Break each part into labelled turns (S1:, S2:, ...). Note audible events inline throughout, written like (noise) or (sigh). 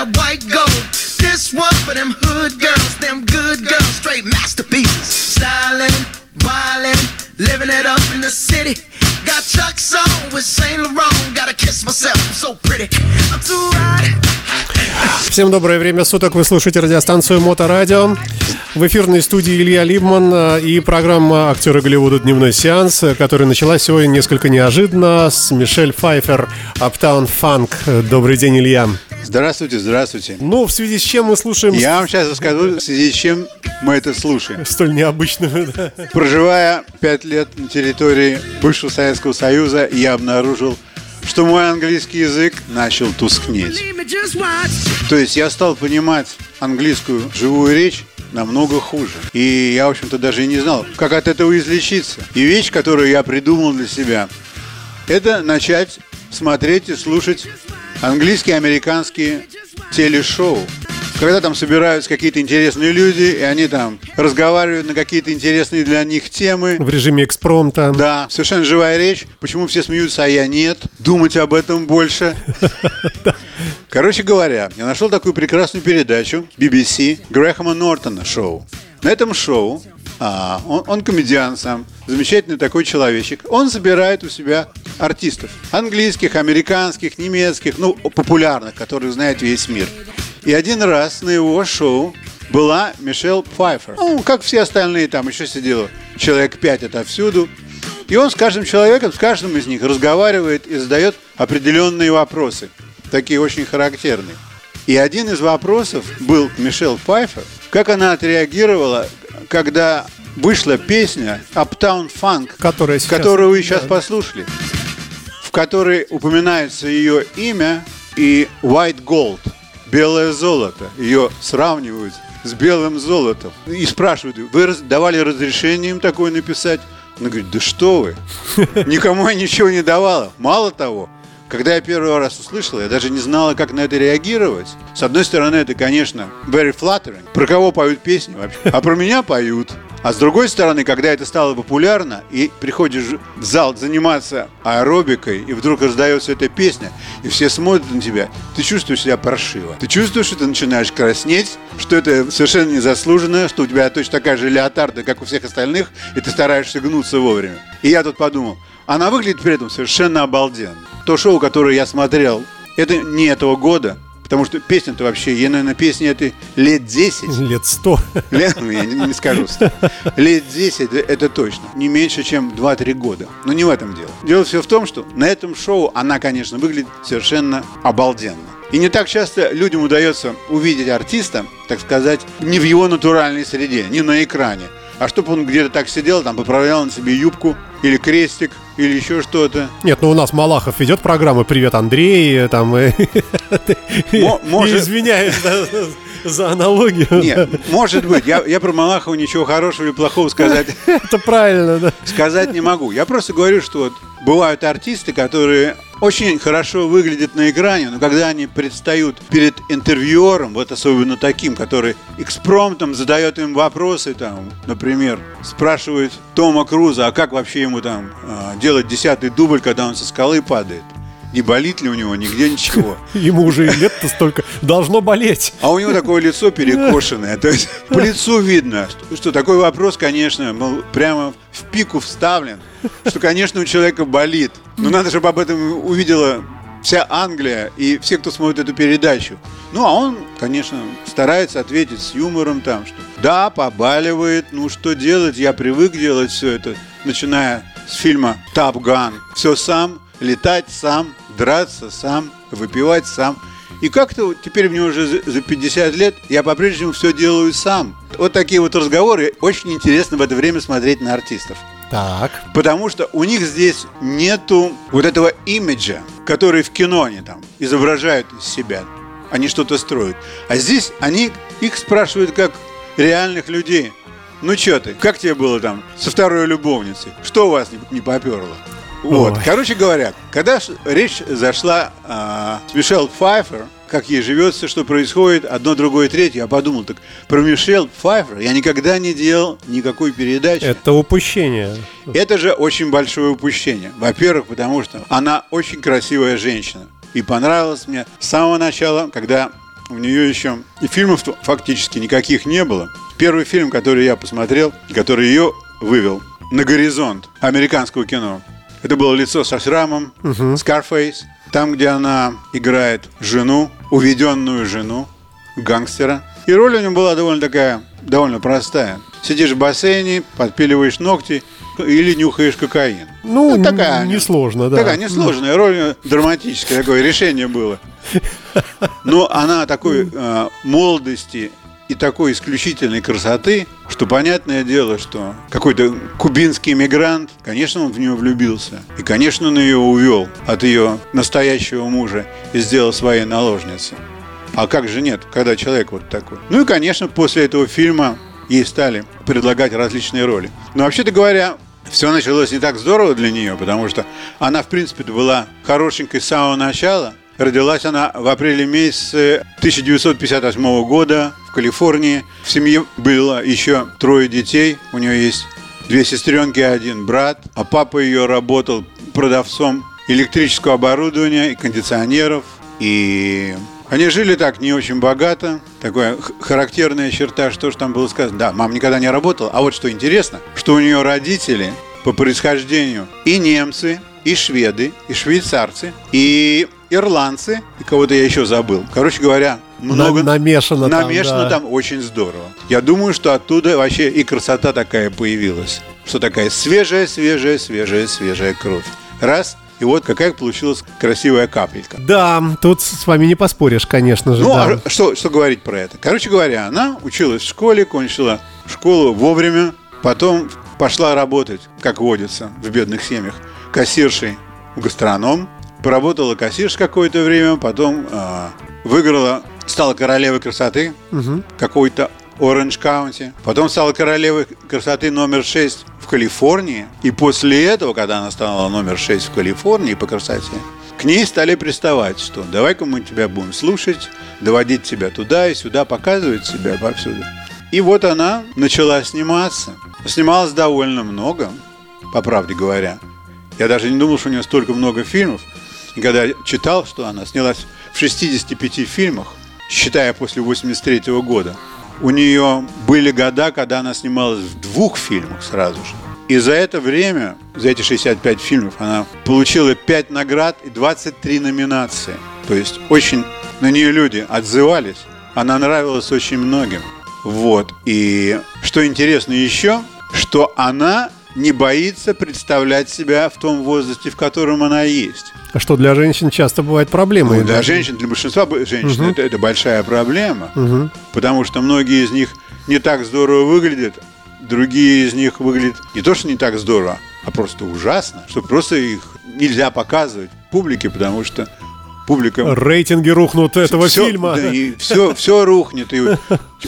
S1: that white gold. This one for them hood girls, them good girls, straight masterpieces. Styling, wildin', living it up in the city. Got Chuck's on with Saint Laurent. Gotta kiss myself, I'm so pretty. I'm too hot.
S2: Всем доброе время суток. Вы слушаете радиостанцию Моторадио. В эфирной студии Илья Либман э, и программа «Актеры Голливуда. Дневной сеанс», э, которая началась сегодня несколько неожиданно с Мишель Пфайфер «Uptown Funk». Добрый день, Илья.
S3: Здравствуйте, здравствуйте.
S2: Ну, в связи с чем мы слушаем...
S3: Я вам сейчас расскажу, в связи с чем мы это слушаем.
S2: Столь необычного, (laughs) да.
S3: Проживая пять лет на территории бывшего Советского Союза, я обнаружил, что мой английский язык начал тускнеть. То есть я стал понимать английскую живую речь намного хуже. И я, в общем-то, даже и не знал, как от этого излечиться. И вещь, которую я придумал для себя, это начать смотреть и слушать английские, американские телешоу. Когда там собираются какие-то интересные люди, и они там разговаривают на какие-то интересные для них темы.
S2: В режиме экспромта.
S3: Да, совершенно живая речь. Почему все смеются, а я нет? Думать об этом больше. (laughs) Короче говоря, я нашел такую прекрасную передачу BBC Грэхэма Нортона шоу. На этом шоу а, он, он комедиан сам, замечательный такой человечек. Он собирает у себя артистов. Английских, американских, немецких, ну, популярных, которых знает весь мир. И один раз на его шоу была Мишель Пфайфер. Ну, как все остальные там еще сидело. Человек пять отовсюду. И он с каждым человеком, с каждым из них разговаривает и задает определенные вопросы. Такие очень характерные. И один из вопросов был к Мишель Пфайфер, как она отреагировала, когда вышла песня Uptown Funk,
S2: Которая сейчас-
S3: которую вы сейчас
S2: да.
S3: послушали, в которой упоминается ее имя и White Gold, белое золото. Ее сравнивают с белым золотом. И спрашивают, вы давали разрешение им такое написать? Она говорит, да что вы, никому я ничего не давала. Мало того, когда я первый раз услышал, я даже не знала, как на это реагировать. С одной стороны, это, конечно, very flattering. Про кого поют песни вообще? А про меня поют. А с другой стороны, когда это стало популярно, и приходишь в зал заниматься аэробикой, и вдруг раздается эта песня, и все смотрят на тебя, ты чувствуешь себя паршиво. Ты чувствуешь, что ты начинаешь краснеть, что это совершенно незаслуженно, что у тебя точно такая же леотарда, как у всех остальных, и ты стараешься гнуться вовремя. И я тут подумал, она выглядит при этом совершенно обалденно. То шоу, которое я смотрел, это не этого года, потому что песня-то вообще, я, наверное, песни этой лет 10.
S2: Лет сто.
S3: Лет, ну, я не, не скажу. Лет 10 это точно. Не меньше, чем 2-3 года. Но не в этом дело. Дело все в том, что на этом шоу она, конечно, выглядит совершенно обалденно. И не так часто людям удается увидеть артиста, так сказать, не в его натуральной среде, не на экране. А чтобы он где-то так сидел, там поправлял на себе юбку, или крестик, или еще что-то.
S2: Нет, ну у нас Малахов ведет программы «Привет, Андрей», там... (laughs) и-
S3: Мо- может-
S2: И извиняюсь да, за аналогию.
S3: Нет, может быть. Я, я про Малахова ничего хорошего или плохого сказать (laughs)
S2: Это правильно, да.
S3: сказать не могу. Я просто говорю, что вот бывают артисты, которые очень хорошо выглядят на экране, но когда они предстают перед интервьюером, вот особенно таким, который экспромтом задает им вопросы, там, например, спрашивает Тома Круза, а как вообще ему там а, делать десятый дубль, когда он со скалы падает? Не болит ли у него нигде ничего? (laughs)
S2: Ему уже и лет-то столько. Должно болеть.
S3: А у него такое лицо перекошенное. То есть по лицу видно, что, такой вопрос, конечно, был прямо в пику вставлен, что, конечно, у человека болит. Но надо, чтобы об этом увидела вся Англия и все, кто смотрит эту передачу. Ну, а он, конечно, старается ответить с юмором там, что да, побаливает, ну что делать, я привык делать все это, начиная с фильма «Топ Ган». Все сам, летать сам, драться сам, выпивать сам. И как-то теперь мне уже за- за 50 лет я по-прежнему все делаю сам. Вот такие вот разговоры. Очень интересно в это время смотреть на артистов.
S2: Так.
S3: Потому что у них здесь нету вот этого имиджа, который в кино они там изображают из себя. Они что-то строят. А здесь они их спрашивают как реальных людей. Ну что ты, как тебе было там со второй любовницей? Что у вас не, не поперло? Вот.
S2: Ой.
S3: Короче говоря, когда речь зашла а, с Мишель Пфайфер, как ей живется, что происходит, одно, другое, третье, я подумал, так про Мишель Пфайфер я никогда не делал никакой передачи.
S2: Это упущение.
S3: Это же очень большое упущение. Во-первых, потому что она очень красивая женщина. И понравилась мне с самого начала, когда у нее еще и фильмов фактически никаких не было. Первый фильм, который я посмотрел, который ее вывел на горизонт американского кино, это было лицо со шрамом, Scarface, там, где она играет жену, уведенную жену, гангстера. И роль у нее была довольно такая, довольно простая. Сидишь в бассейне, подпиливаешь ногти или нюхаешь кокаин.
S2: Ну, ну такая несложно, да.
S3: Такая несложная роль, драматическая, такое решение было. (laughs) Но она такой э, молодости и такой исключительной красоты, что понятное дело, что какой-то кубинский мигрант, конечно, он в нее влюбился. И, конечно, он ее увел от ее настоящего мужа и сделал своей наложницей. А как же нет, когда человек вот такой? Ну и, конечно, после этого фильма ей стали предлагать различные роли. Но вообще-то говоря, все началось не так здорово для нее, потому что она, в принципе, была хорошенькой с самого начала. Родилась она в апреле месяце 1958 года в Калифорнии. В семье было еще трое детей. У нее есть две сестренки и один брат. А папа ее работал продавцом электрического оборудования и кондиционеров. И они жили так не очень богато. Такая характерная черта, что же там было сказано. Да, мама никогда не работала. А вот что интересно, что у нее родители по происхождению и немцы, и шведы, и швейцарцы, и ирландцы, и кого-то я еще забыл. Короче говоря, много
S2: намешано,
S3: намешано там, да. там очень здорово. Я думаю, что оттуда вообще и красота такая появилась, что такая свежая, свежая, свежая, свежая кровь. Раз и вот какая получилась красивая капелька.
S2: Да, тут с вами не поспоришь, конечно же.
S3: Ну,
S2: да.
S3: а что, что говорить про это? Короче говоря, она училась в школе, кончила школу вовремя, потом пошла работать, как водится в бедных семьях, кассиршей в гастроном, поработала кассирш какое-то время, потом э, выиграла, стала королевой красоты угу. какой-то Оранж Каунти. Потом стала королевой красоты номер 6 в Калифорнии. И после этого, когда она стала номер 6 в Калифорнии по красоте, к ней стали приставать, что давай-ка мы тебя будем слушать, доводить тебя туда и сюда, показывать себя повсюду. И вот она начала сниматься. Снималась довольно много, по правде говоря. Я даже не думал, что у нее столько много фильмов. Когда читал, что она снялась в 65 фильмах, считая после 83 года, у нее были года, когда она снималась в двух фильмах сразу же. И за это время, за эти 65 фильмов, она получила 5 наград и 23 номинации. То есть очень на нее люди отзывались. Она нравилась очень многим. Вот. И что интересно еще, что она не боится представлять себя в том возрасте, в котором она есть.
S2: А что для женщин часто бывает проблемой.
S3: Ну, для женщин, для большинства женщин угу. это, это большая проблема, угу. потому что многие из них не так здорово выглядят, другие из них выглядят не то, что не так здорово, а просто ужасно, что просто их нельзя показывать публике, потому что публика...
S2: Рейтинги рухнут этого
S3: все,
S2: фильма.
S3: Да, и все, все рухнет. И у,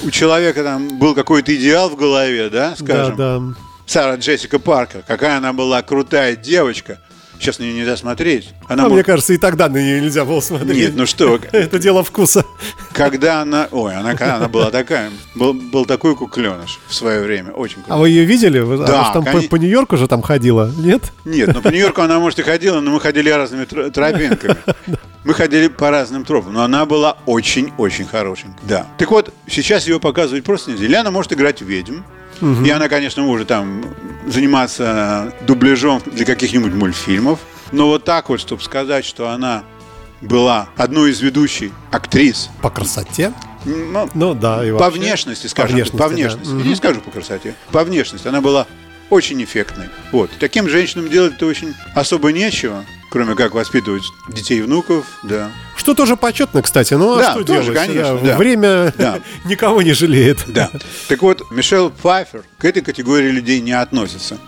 S3: у человека там был какой-то идеал в голове, да, скажем. Да, да. Сара Джессика Паркер, какая она была крутая девочка. Сейчас на нее нельзя смотреть.
S2: Она а может... мне кажется, и тогда на нее нельзя было смотреть.
S3: Нет, ну что? (laughs)
S2: Это дело вкуса.
S3: Когда она... Ой, она, когда она была такая... Был, был такой кукленыш в свое время. Очень крутой.
S2: А вы ее видели?
S3: Да.
S2: Она там по, по Нью-Йорку же там ходила, нет?
S3: Нет, ну по Нью-Йорку она, может, и ходила, но мы ходили разными тропинками. (laughs) Мы ходили по разным тропам, но она была очень-очень хорошенькая. Да. Так вот, сейчас ее показывать просто нельзя. Или она может играть ведьм, Угу. И она, конечно, может там заниматься дубляжом для каких-нибудь мультфильмов. Но вот так вот, чтобы сказать, что она была одной из ведущих актрис.
S2: По красоте?
S3: Ну, ну да, и вообще. По внешности, скажем. По внешности. По внешности. Да. Не скажу по красоте. По внешности. Она была очень эффектной. Вот. Таким женщинам делать-то очень особо нечего кроме как воспитывать детей и внуков, да.
S2: Что тоже почетно, кстати. Ну, а
S3: да,
S2: что
S3: тоже,
S2: делать?
S3: конечно.
S2: Да. Время да. (laughs) никого не жалеет.
S3: Да. Так вот, Мишель Пфайфер к этой категории людей не относится.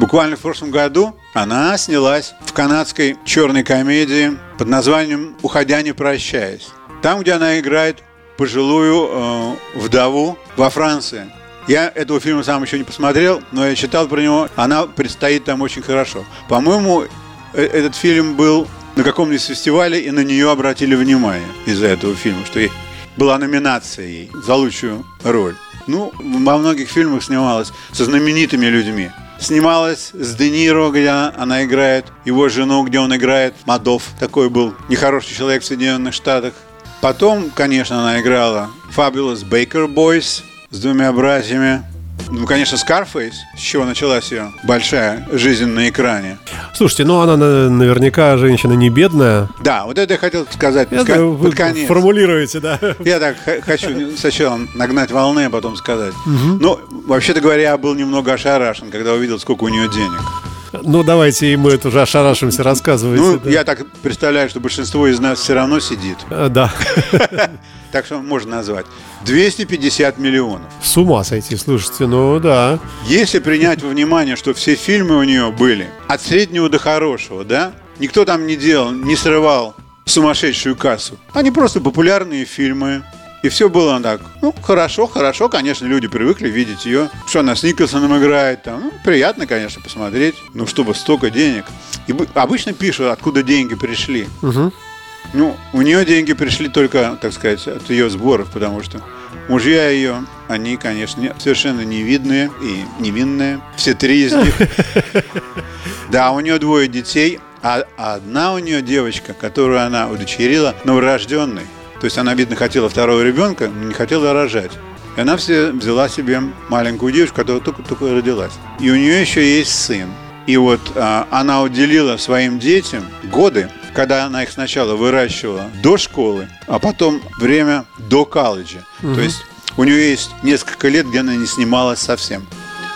S3: Буквально в прошлом году она снялась в канадской черной комедии под названием «Уходя не прощаясь». Там, где она играет пожилую э, вдову во Франции. Я этого фильма сам еще не посмотрел, но я читал про него. Она предстоит там очень хорошо. По-моему, этот фильм был на каком-нибудь фестивале, и на нее обратили внимание из-за этого фильма, что была номинация ей за лучшую роль. Ну, во многих фильмах снималась со знаменитыми людьми. Снималась с Де Ниро, где она играет, его жену, где он играет, Мадов, такой был нехороший человек в Соединенных Штатах. Потом, конечно, она играла Fabulous Baker Boys с двумя братьями. Ну, конечно, Scarface, с чего началась ее большая жизнь на экране.
S2: Слушайте, ну она на- наверняка женщина не бедная.
S3: Да, вот это я хотел сказать
S2: знаю, вы
S3: под конец.
S2: формулируете, да.
S3: Я так хочу сначала нагнать волны, а потом сказать. Ну, вообще-то говоря, я был немного ошарашен, когда увидел, сколько у нее денег.
S2: Ну, давайте и мы это уже ошарашимся, рассказывайте.
S3: Ну,
S2: да.
S3: я так представляю, что большинство из нас все равно сидит.
S2: Э, Да. (laughs)
S3: Так что можно назвать. 250 миллионов.
S2: С ума сойти, слушайте, ну да.
S3: Если принять во внимание, что все фильмы у нее были от среднего до хорошего, да? Никто там не делал, не срывал сумасшедшую кассу. Они просто популярные фильмы. И все было так, ну, хорошо, хорошо, конечно, люди привыкли видеть ее, что она с Николсоном играет, там, ну, приятно, конечно, посмотреть, ну, чтобы столько денег. И бы- обычно пишут, откуда деньги пришли. Ну, у нее деньги пришли только, так сказать, от ее сборов, потому что мужья ее, они, конечно, не- совершенно невидные и невинные. Все три из них. (laughs) Да, у нее двое детей, а одна у нее девочка, которую она удочерила, новорожденной. То есть она, видно, хотела второго ребенка, но не хотела рожать. И она все взяла себе маленькую девочку, которая только-только родилась. И у нее еще есть сын. И вот а, она уделила своим детям годы, когда она их сначала выращивала до школы, а потом время до колледжа. То есть у нее есть несколько лет, где она не снималась совсем.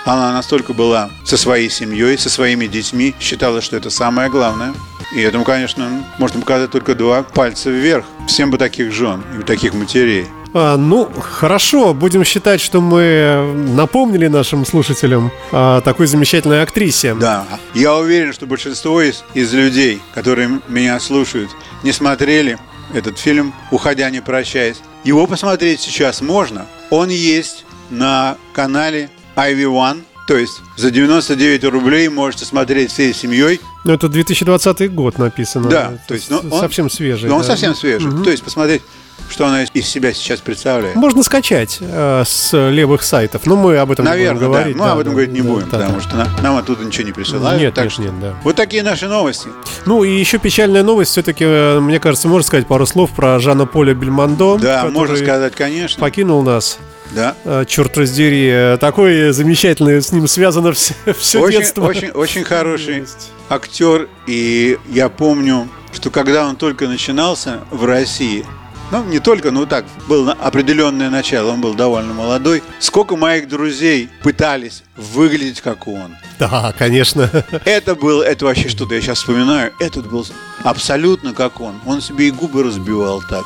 S3: Она настолько была со своей семьей, со своими детьми, считала, что это самое главное. И этому, конечно, можно показать только два пальца вверх. Всем бы таких жен и таких матерей.
S2: А, ну, хорошо, будем считать, что мы напомнили нашим слушателям о такой замечательной актрисе.
S3: Да. Я уверен, что большинство из, из людей, которые меня слушают, не смотрели этот фильм «Уходя, не прощаясь». Его посмотреть сейчас можно. Он есть на канале Ivy One. То есть за 99 рублей можете смотреть всей семьей.
S2: Ну, это 2020 год написано.
S3: Да,
S2: Это
S3: то есть, ну, он-
S2: совсем свежий.
S3: Он
S2: да.
S3: совсем свежий. То есть посмотреть, что она из себя сейчас представляет.
S2: Можно скачать э, с левых сайтов, но мы об этом не
S3: Наверное,
S2: будем
S3: да.
S2: говорить.
S3: Мы об этом говорить не
S2: да,
S3: будем,
S2: да,
S3: потому
S2: да.
S3: что на- нам оттуда ничего не присылают.
S2: Нет,
S3: так
S2: нет,
S3: что
S2: нет, да.
S3: Вот такие наши новости.
S2: Ну и еще печальная новость, все-таки, мне кажется, можно сказать пару слов про Жана Поля Бельмондо.
S3: Да,
S2: который
S3: можно сказать, конечно.
S2: Покинул нас.
S3: Да.
S2: Э, Черт раздери, э, такой замечательный, с ним связано все, (laughs) все
S3: очень,
S2: детство.
S3: очень, очень (laughs) хороший актер. И я помню, что когда он только начинался в России, ну, не только, но так, было определенное начало, он был довольно молодой. Сколько моих друзей пытались выглядеть как он.
S2: Да, конечно. (laughs)
S3: Это был, это вообще что-то, я сейчас вспоминаю, этот был абсолютно как он. Он себе и губы разбивал так,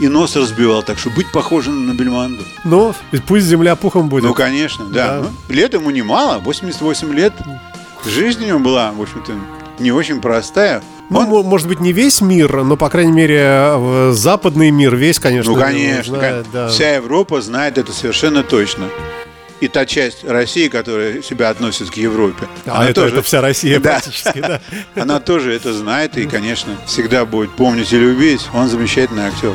S3: и нос разбивал так, чтобы быть похожим на Бельмонду.
S2: Ну, пусть земля пухом будет.
S3: Ну, конечно, да.
S2: Да.
S3: Ну, лет ему немало, 88 лет. Жизнь у него была, в общем-то, не очень простая.
S2: Ну,
S3: Он-
S2: может быть, не весь мир, но, по крайней мере, западный мир весь, конечно.
S3: ну, конечно,
S2: знает, да.
S3: вся Европа знает это совершенно точно. И та часть России, которая себя относит к Европе,
S2: А это, это вся Россия (laughs)
S3: Да.
S2: практически, да.
S3: она тоже это знает и, конечно, всегда будет помнить и любить. Он замечательный актер.